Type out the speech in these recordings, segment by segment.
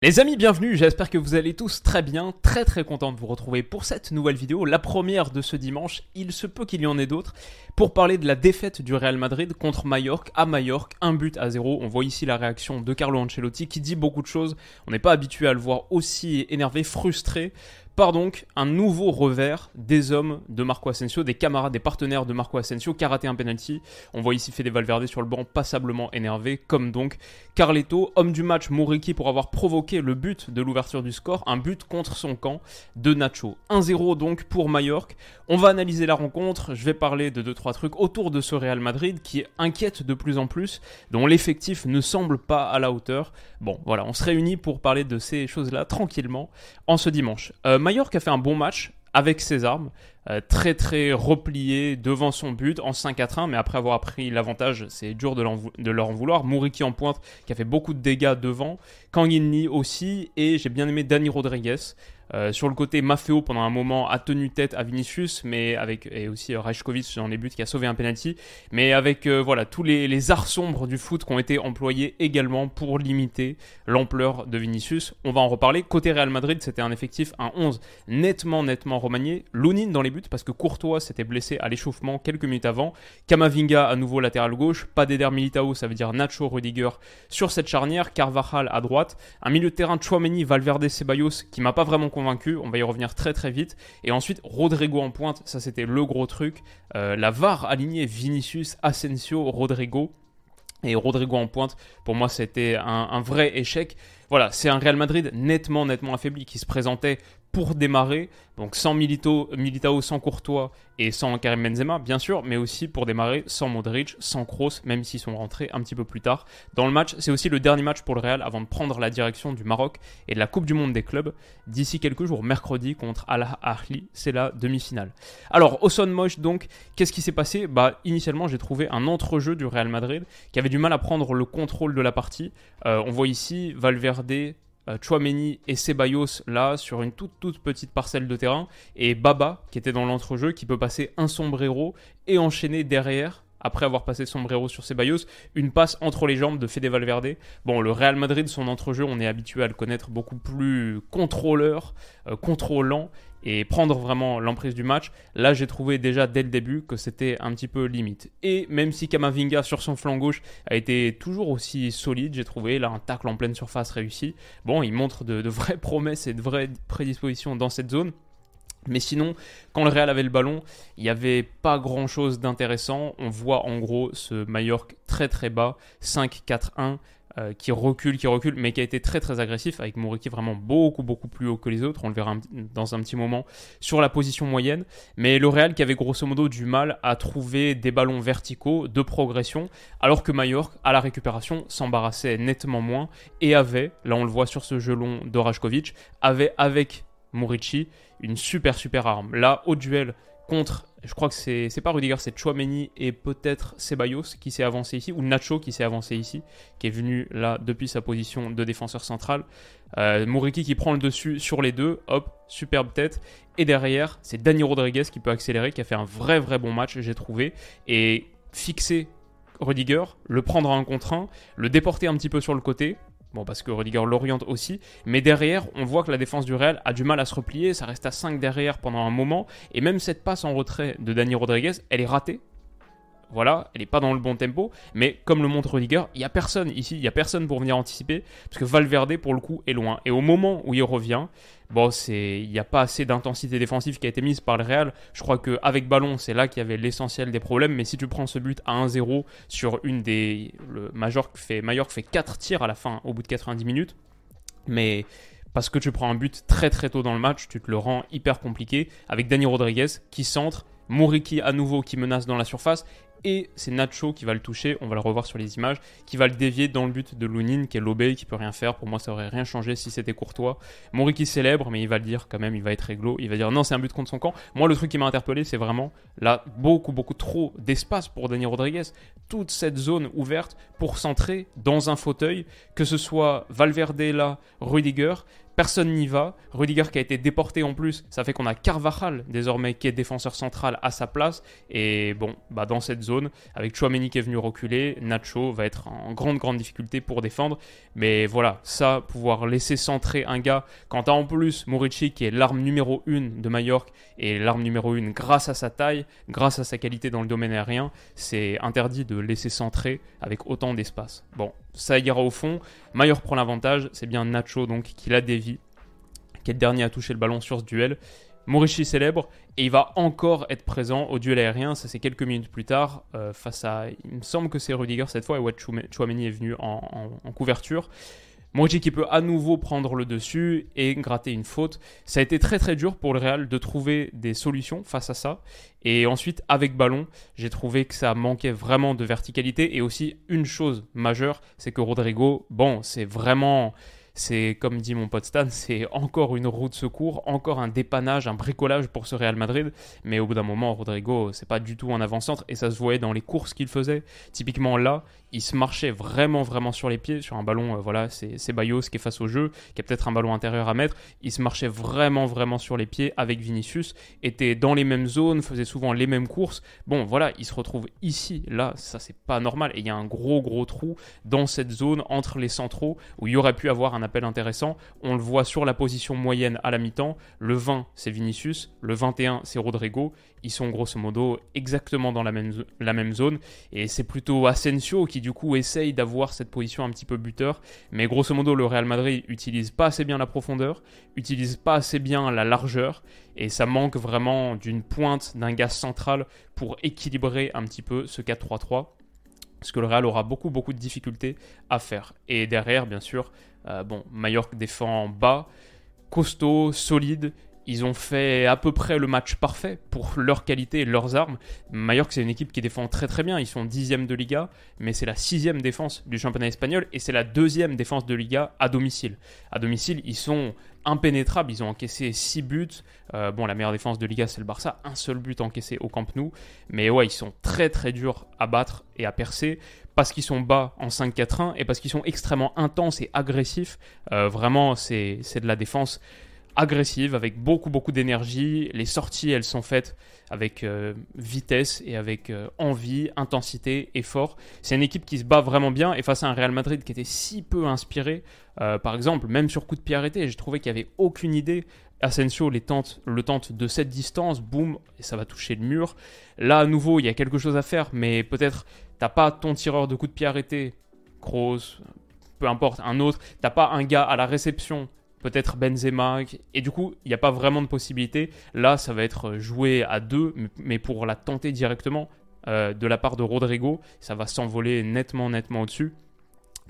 Les amis, bienvenue, j'espère que vous allez tous très bien, très très content de vous retrouver pour cette nouvelle vidéo, la première de ce dimanche, il se peut qu'il y en ait d'autres, pour parler de la défaite du Real Madrid contre Mallorca à Mallorca, un but à zéro. On voit ici la réaction de Carlo Ancelotti qui dit beaucoup de choses, on n'est pas habitué à le voir aussi énervé, frustré, par donc un nouveau revers des hommes de Marco Asensio, des camarades, des partenaires de Marco Asensio, qui a raté un penalty. On voit ici Fede Valverde sur le banc, passablement énervé, comme donc Carleto, homme du match, Mouriki pour avoir provoqué le but de l'ouverture du score, un but contre son camp de Nacho. 1-0 donc pour Mallorca. On va analyser la rencontre, je vais parler de 2-3 trucs autour de ce Real Madrid qui inquiète de plus en plus, dont l'effectif ne semble pas à la hauteur. Bon, voilà, on se réunit pour parler de ces choses-là tranquillement en ce dimanche. Euh, Mallorca a fait un bon match avec ses armes, euh, très très replié devant son but en 5 4 1, mais après avoir pris l'avantage, c'est dur de, leur en vouloir. Mouriki en pointe qui a fait beaucoup de dégâts devant, Kangini aussi, et j'ai bien aimé Dani Rodriguez. Euh, sur le côté, Maffeo pendant un moment a tenu tête à Vinicius, mais avec et aussi euh, Rajkovic dans les buts qui a sauvé un penalty, mais avec euh, voilà tous les, les, arts sombres du foot qui ont été employés également pour limiter l'ampleur de Vinicius. On va en reparler. Côté Real Madrid, c'était un effectif un 11 nettement nettement remanié. Lounine dans les buts parce que Courtois s'était blessé à l'échauffement quelques minutes avant. Kamavinga à nouveau latéral gauche, pas d'Eder Militao, ça veut dire Nacho Rudiger sur cette charnière, Carvajal à droite, un milieu de terrain Chouameni, Valverde, Ceballos qui m'a pas vraiment convaincu, on va y revenir très très vite. Et ensuite, Rodrigo en pointe, ça c'était le gros truc. Euh, la VAR alignée Vinicius, Asensio, Rodrigo. Et Rodrigo en pointe, pour moi c'était un vrai échec. Voilà, c'est un Real Madrid nettement, nettement affaibli qui se présentait pour démarrer, donc sans Milito, Militao, sans Courtois et sans Karim Benzema, bien sûr, mais aussi pour démarrer sans Modric, sans Kroos, même s'ils sont rentrés un petit peu plus tard dans le match. C'est aussi le dernier match pour le Real avant de prendre la direction du Maroc et de la Coupe du Monde des clubs d'ici quelques jours, mercredi contre Al Ahly, c'est la demi-finale. Alors, au son donc, qu'est-ce qui s'est passé? Bah, initialement, j'ai trouvé un entrejeu du Real Madrid qui avait du mal à prendre le contrôle de la partie. Euh, on voit ici Valverde Chouameni et Ceballos là sur une toute toute petite parcelle de terrain. Et Baba qui était dans l'entrejeu qui peut passer un sombrero et enchaîner derrière après avoir passé sombrero sur Ceballos, une passe entre les jambes de Fede Valverde. Bon, le Real Madrid, son entrejeu, on est habitué à le connaître beaucoup plus contrôleur, euh, contrôlant, et prendre vraiment l'emprise du match, là j'ai trouvé déjà dès le début que c'était un petit peu limite. Et même si Kamavinga sur son flanc gauche a été toujours aussi solide, j'ai trouvé là un tacle en pleine surface réussi. Bon, il montre de, de vraies promesses et de vraies prédispositions dans cette zone. Mais sinon, quand le Real avait le ballon, il n'y avait pas grand chose d'intéressant. On voit en gros ce Mallorca très très bas, 5-4-1, euh, qui recule, qui recule, mais qui a été très très agressif, avec Mouriki vraiment beaucoup beaucoup plus haut que les autres, on le verra dans un petit moment, sur la position moyenne. Mais le Real qui avait grosso modo du mal à trouver des ballons verticaux de progression, alors que Mallorca, à la récupération, s'embarrassait nettement moins et avait, là on le voit sur ce jeu long de avait avec Murici une super super arme. Là, au duel contre je crois que c'est, c'est pas Rudiger, c'est Chouameni et peut-être Ceballos qui s'est avancé ici, ou Nacho qui s'est avancé ici, qui est venu là depuis sa position de défenseur central. Euh, qui prend le dessus sur les deux, hop, superbe tête. Et derrière, c'est Dani Rodriguez qui peut accélérer, qui a fait un vrai vrai bon match, j'ai trouvé. Et fixer Rudiger, le prendre en contre 1, le déporter un petit peu sur le côté, Bon, parce que Rudiger l'oriente aussi. Mais derrière, on voit que la défense du Real a du mal à se replier. Ça reste à 5 derrière pendant un moment. Et même cette passe en retrait de Dani Rodriguez, elle est ratée. Voilà, elle n'est pas dans le bon tempo, mais comme le montre Rudiger, il n'y a personne ici, il n'y a personne pour venir anticiper, parce que Valverde, pour le coup, est loin. Et au moment où il revient, bon, c'est, il n'y a pas assez d'intensité défensive qui a été mise par le Real. Je crois qu'avec ballon, c'est là qu'il y avait l'essentiel des problèmes, mais si tu prends ce but à 1-0 sur une des. Le fait, Major fait 4 tirs à la fin, au bout de 90 minutes, mais parce que tu prends un but très très tôt dans le match, tu te le rends hyper compliqué, avec Dani Rodriguez qui centre Mouriki à nouveau qui menace dans la surface et c'est Nacho qui va le toucher, on va le revoir sur les images, qui va le dévier dans le but de Lunin, qui est l'obé, qui peut rien faire. Pour moi, ça aurait rien changé si c'était Courtois. Moriki célèbre, mais il va le dire quand même, il va être réglo. Il va dire non, c'est un but contre son camp. Moi, le truc qui m'a interpellé, c'est vraiment là, beaucoup, beaucoup trop d'espace pour Denis Rodriguez. Toute cette zone ouverte pour centrer dans un fauteuil, que ce soit Valverde là, Rudiger, Personne n'y va. Rudiger qui a été déporté en plus, ça fait qu'on a Carvajal désormais qui est défenseur central à sa place. Et bon, bah dans cette zone, avec Chouameni qui est venu reculer, Nacho va être en grande grande difficulté pour défendre. Mais voilà, ça, pouvoir laisser centrer un gars, quand t'as en plus Morici qui est l'arme numéro 1 de Mallorca et l'arme numéro 1 grâce à sa taille, grâce à sa qualité dans le domaine aérien, c'est interdit de laisser centrer avec autant d'espace. Bon, ça ira au fond. Mallorca prend l'avantage, c'est bien Nacho donc qui l'a dévie qui est le dernier à toucher le ballon sur ce duel. Morici célèbre et il va encore être présent au duel aérien. Ça, c'est quelques minutes plus tard, euh, face à. Il me semble que c'est Rudiger cette fois et Watt Chouameni est venu en, couverture. Morici qui peut à nouveau prendre le dessus et gratter une faute. Ça a été très très dur pour le Real de trouver des solutions face à ça. Et ensuite, avec ballon, j'ai trouvé que ça manquait vraiment de verticalité. Et aussi, une chose majeure, c'est que Rodrigo, bon, c'est vraiment c'est comme dit mon pote Stan, c'est encore une roue de secours, encore un dépannage, un bricolage pour ce Real Madrid. Mais au bout d'un moment, Rodrigo, c'est pas du tout un avant-centre et ça se voyait dans les courses qu'il faisait. Typiquement là, il se marchait vraiment, vraiment sur les pieds, sur un ballon, euh, voilà, c'est Bayos qui est face au jeu, qui a peut-être un ballon intérieur à mettre. Il se marchait vraiment, vraiment sur les pieds avec Vinicius, était dans les mêmes zones, faisait souvent les mêmes courses. Bon, voilà, il se retrouve ici, là, ça c'est pas normal. Et il y a un gros, gros trou dans cette zone entre les centraux où il y aurait pu avoir un intéressant. On le voit sur la position moyenne à la mi-temps. Le 20, c'est Vinicius, le 21, c'est Rodrigo. Ils sont grosso modo exactement dans la même, la même zone. Et c'est plutôt Asensio qui du coup essaye d'avoir cette position un petit peu buteur. Mais grosso modo, le Real Madrid utilise pas assez bien la profondeur, utilise pas assez bien la largeur. Et ça manque vraiment d'une pointe, d'un gaz central pour équilibrer un petit peu ce 4-3-3 ce que le Real aura beaucoup beaucoup de difficultés à faire. Et derrière, bien sûr, euh, Mallorca défend bas, costaud, solide, ils ont fait à peu près le match parfait pour leur qualité et leurs armes. Mallorca, c'est une équipe qui défend très très bien. Ils sont dixième de Liga, mais c'est la sixième défense du championnat espagnol et c'est la deuxième défense de Liga à domicile. À domicile, ils sont impénétrables. Ils ont encaissé 6 buts. Euh, bon, la meilleure défense de Liga, c'est le Barça. Un seul but encaissé au Camp Nou. Mais ouais, ils sont très très durs à battre et à percer parce qu'ils sont bas en 5-4-1 et parce qu'ils sont extrêmement intenses et agressifs. Euh, vraiment, c'est de la défense agressive, avec beaucoup beaucoup d'énergie. Les sorties, elles sont faites avec euh, vitesse et avec euh, envie, intensité, effort. C'est une équipe qui se bat vraiment bien et face à un Real Madrid qui était si peu inspiré, euh, par exemple, même sur coup de pied arrêté, j'ai trouvé qu'il n'y avait aucune idée. Asensio les tente, le tente de cette distance, boum, et ça va toucher le mur. Là, à nouveau, il y a quelque chose à faire, mais peut-être t'as pas ton tireur de coup de pied arrêté, Kroos, peu importe, un autre, t'as pas un gars à la réception peut-être Benzema. Et du coup, il n'y a pas vraiment de possibilité. Là, ça va être joué à deux, mais pour la tenter directement euh, de la part de Rodrigo, ça va s'envoler nettement, nettement au-dessus.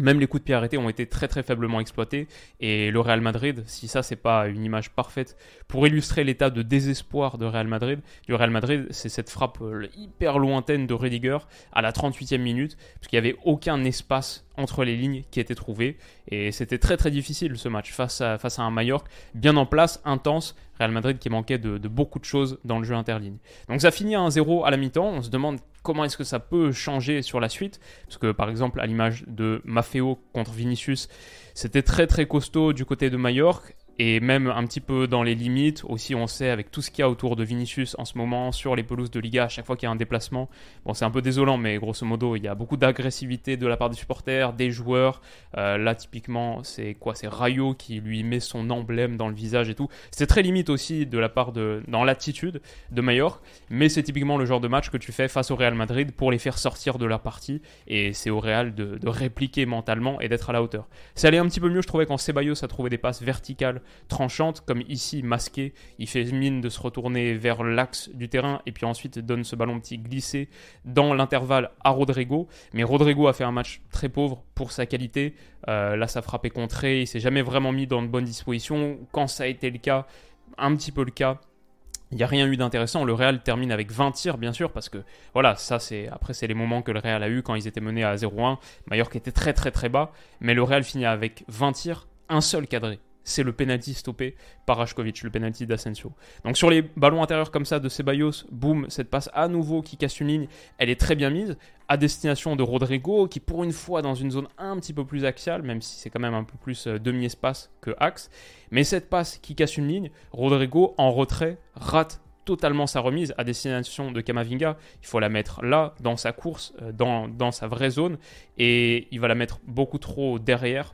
Même les coups de pied arrêtés ont été très très faiblement exploités et le Real Madrid, si ça c'est pas une image parfaite pour illustrer l'état de désespoir de Real Madrid, du Real Madrid, c'est cette frappe euh, hyper lointaine de Rediger à la 38e minute parce qu'il n'y avait aucun espace entre les lignes qui était trouvé et c'était très très difficile ce match face à, face à un Mallorca bien en place, intense, Real Madrid qui manquait de, de beaucoup de choses dans le jeu interligne. Donc ça finit à 1-0 à la mi-temps, on se demande comment est-ce que ça peut changer sur la suite. Parce que par exemple, à l'image de Maffeo contre Vinicius, c'était très très costaud du côté de Mallorca et même un petit peu dans les limites. Aussi, on sait avec tout ce qu'il y a autour de Vinicius en ce moment sur les pelouses de Liga, à chaque fois qu'il y a un déplacement. Bon, c'est un peu désolant, mais grosso modo, il y a beaucoup d'agressivité de la part des supporters, des joueurs. Euh, là, typiquement, c'est quoi? C'est Rayo qui lui met son emblème dans le visage et tout. C'est très limite aussi de la part de dans l'attitude de Mallorca, mais c'est typiquement le genre de match que tu fais face au Real Madrid pour les faire sortir de leur partie. Et c'est au Real de, de répliquer mentalement et d'être à la hauteur. Ça allait un petit peu mieux, je trouvais, quand Ceballos a trouvé des passes verticales tranchante, comme ici masqué, il fait mine de se retourner vers l'axe du terrain et puis ensuite donne ce ballon petit glissé dans l'intervalle à Rodrigo. Mais Rodrigo a fait un match très pauvre pour sa qualité. Euh, là, ça frappait contré, il s'est jamais vraiment mis dans de bonnes dispositions. Quand ça a été le cas, un petit peu le cas Il n'y a rien eu d'intéressant. Le Real termine avec 20 tirs, bien sûr, parce que voilà, ça c'est après c'est les moments que le Real a eu quand ils étaient menés à 0-1. Mallorca était très très très bas, mais le Real finit avec 20 tirs, un seul cadré c'est le penalty stoppé par Rajkovic, le penalty d'Asensio. Donc sur les ballons intérieurs comme ça de Ceballos, boum, cette passe à nouveau qui casse une ligne, elle est très bien mise, à destination de Rodrigo, qui pour une fois dans une zone un petit peu plus axiale, même si c'est quand même un peu plus euh, demi-espace que axe. Mais cette passe qui casse une ligne, Rodrigo en retrait rate totalement sa remise à destination de Kamavinga. Il faut la mettre là, dans sa course, euh, dans, dans sa vraie zone, et il va la mettre beaucoup trop derrière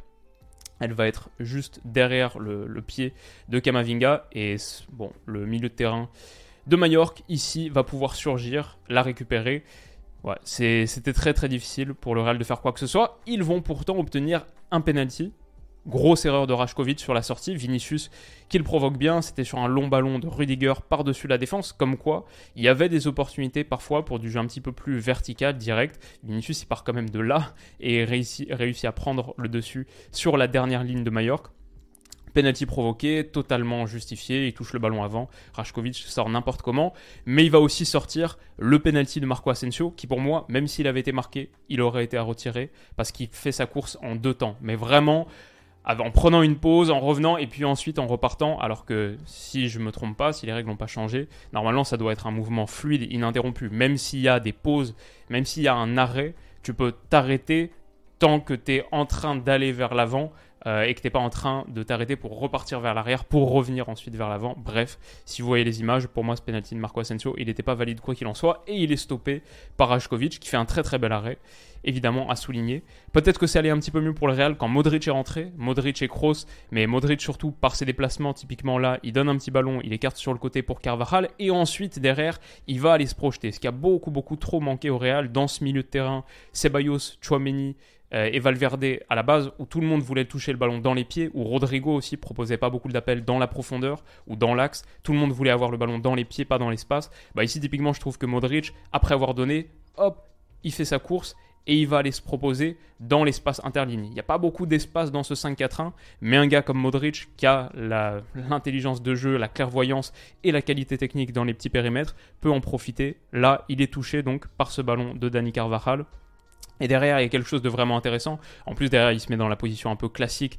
elle va être juste derrière le, pied de Kamavinga. Et le milieu de terrain de Mallorca, ici, va pouvoir surgir, la récupérer. C'était très très difficile pour le Real de faire quoi que ce soit. Ils vont pourtant obtenir un penalty Grosse erreur de Rajkovic sur la sortie. Vinicius, qui le provoque bien, c'était sur un long ballon de Rudiger par-dessus la défense. Comme quoi, il y avait des opportunités parfois pour du jeu un petit peu plus vertical, direct. Vinicius, il part quand même de là et réussit, réussit à prendre le dessus sur la dernière ligne de Mallorca. Penalty provoqué, totalement justifié, il touche le ballon avant, Rajkovic sort n'importe comment, mais il va aussi sortir le penalty de Marco Asensio, qui pour moi, même s'il avait été marqué, il aurait été à retirer, parce qu'il fait sa course en deux temps. Mais vraiment, en prenant une pause, en revenant et puis ensuite en repartant. Alors que si je me trompe pas, si les règles n'ont pas changé, normalement ça doit être un mouvement fluide, ininterrompu. Même s'il y a des pauses, même s'il y a un arrêt, tu peux t'arrêter tant que tu es en train d'aller vers l'avant euh, et que tu n'es pas en train de t'arrêter pour repartir vers l'arrière, pour revenir ensuite vers l'avant. Bref, si vous voyez les images, pour moi ce penalty de Marco Asensio, il n'était pas valide quoi qu'il en soit, et il est stoppé par Rajkovic qui fait un très très bel arrêt, évidemment à souligner. Peut-être que c'est allé un petit peu mieux pour le Real quand Modric est rentré, Modric et Kroos, mais Modric surtout par ses déplacements, typiquement là, il donne un petit ballon, il écarte sur le côté pour Carvajal, et ensuite derrière, il va aller se projeter, ce qui a beaucoup beaucoup trop manqué au Real dans ce milieu de terrain, Ceballos, Chouameni, et Valverde à la base où tout le monde voulait toucher le ballon dans les pieds, où Rodrigo aussi proposait pas beaucoup d'appels dans la profondeur ou dans l'axe, tout le monde voulait avoir le ballon dans les pieds, pas dans l'espace. Bah ici typiquement je trouve que Modric, après avoir donné, hop, il fait sa course et il va aller se proposer dans l'espace interligne. Il n'y a pas beaucoup d'espace dans ce 5-4-1, mais un gars comme Modric qui a l'intelligence de jeu, la clairvoyance et la qualité technique dans les petits périmètres peut en profiter. Là, il est touché donc par ce ballon de Dani Carvajal. Et derrière, il y a quelque chose de vraiment intéressant. En plus, derrière, il se met dans la position un peu classique.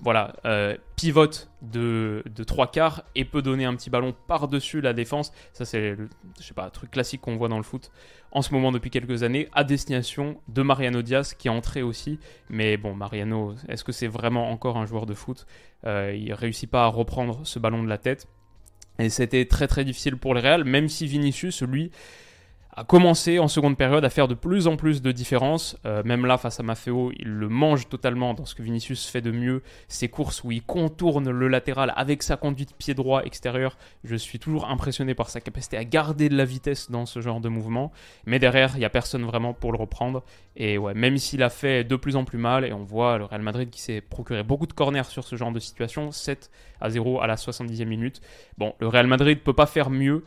Voilà, euh, pivote de, trois quarts et peut donner un petit ballon par-dessus la défense. Ça, c'est, je sais pas, un truc classique qu'on voit dans le foot en ce moment depuis quelques années, à destination de Mariano Diaz, qui est entré aussi. Mais bon, Mariano, est-ce que c'est vraiment encore un joueur de foot? Euh, Il réussit pas à reprendre ce ballon de la tête. Et c'était très très difficile pour le Real, même si Vinicius, lui, a commencé en seconde période à faire de plus en plus de différences. Euh, même là, face à Maffeo, il le mange totalement dans ce que Vinicius fait de mieux. Ses courses où il contourne le latéral avec sa conduite pied droit extérieur. Je suis toujours impressionné par sa capacité à garder de la vitesse dans ce genre de mouvement. Mais derrière, il n'y a personne vraiment pour le reprendre. Et ouais, même s'il a fait de plus en plus mal, et on voit le Real Madrid qui s'est procuré beaucoup de corners sur ce genre de situation, 7 à 0 à la 70e minute. Bon, le Real Madrid peut pas faire mieux.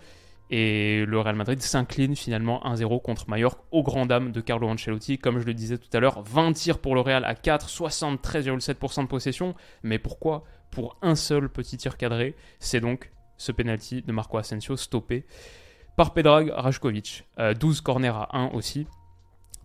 Et le Real Madrid s'incline finalement 1-0 contre Mallorca au grand dam de Carlo Ancelotti. Comme je le disais tout à l'heure, 20 tirs pour le Real à 4, 73,7% de possession. Mais pourquoi Pour un seul petit tir cadré. C'est donc ce penalty de Marco Asensio stoppé par Pedrag Rajkovic. 12 euh, corners à 1 aussi.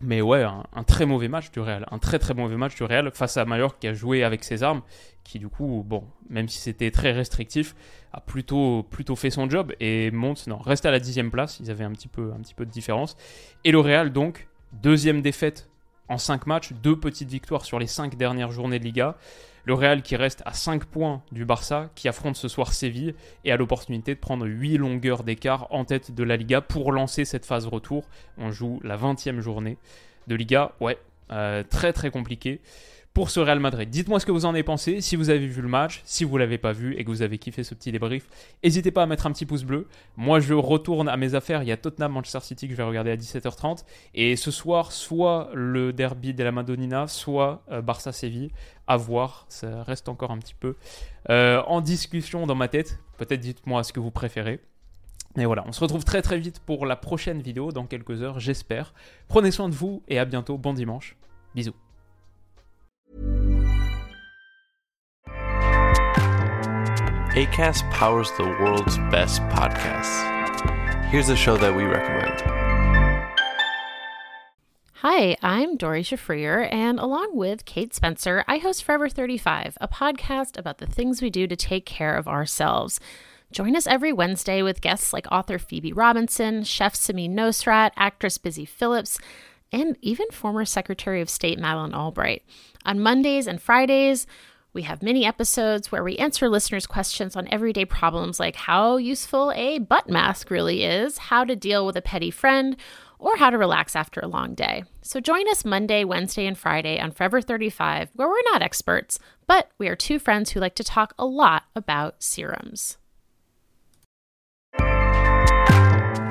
Mais ouais, un, très mauvais match du Real. Un très très mauvais match du Real face à Mallorca qui a joué avec ses armes, qui du coup, bon, même si c'était très restrictif, a plutôt, plutôt fait son job et monte, non, reste à la dixième place. Ils avaient un un petit peu de différence. Et le Real, donc, deuxième défaite en 5 matchs, deux petites victoires sur les 5 dernières journées de Liga. Le Real qui reste à 5 points du Barça, qui affronte ce soir Séville et a l'opportunité de prendre 8 longueurs d'écart en tête de la Liga pour lancer cette phase retour. On joue la 20e journée de Liga. Ouais, euh, très très compliqué pour ce Real Madrid. Dites-moi ce que vous en avez pensé, si vous avez vu le match, si vous l'avez pas vu et que vous avez kiffé ce petit débrief. N'hésitez pas à mettre un petit pouce bleu. Moi, je retourne à mes affaires. Il y a Tottenham Manchester City que je vais regarder à 17h30. Et ce soir, soit le derby de la Madonnina, soit euh, Barça Séville. À voir. Ça reste encore un petit peu euh, en discussion dans ma tête. Peut-être dites-moi ce que vous préférez. Et voilà, on se retrouve très très vite pour la prochaine vidéo dans quelques heures, j'espère. Prenez soin de vous et à bientôt. Bon dimanche. Bisous. ACAST powers the world's best podcasts. Here's a show that we recommend. Hi, I'm Dory Shafrier, and along with Kate Spencer, I host Forever 35, a podcast about the things we do to take care of ourselves. Join us every Wednesday with guests like author Phoebe Robinson, chef Samin Nosrat, actress Busy Phillips, and even former Secretary of State Madeleine Albright. On Mondays and Fridays, we have mini episodes where we answer listeners' questions on everyday problems like how useful a butt mask really is, how to deal with a petty friend, or how to relax after a long day. So join us Monday, Wednesday, and Friday on Forever 35, where we're not experts, but we are two friends who like to talk a lot about serums.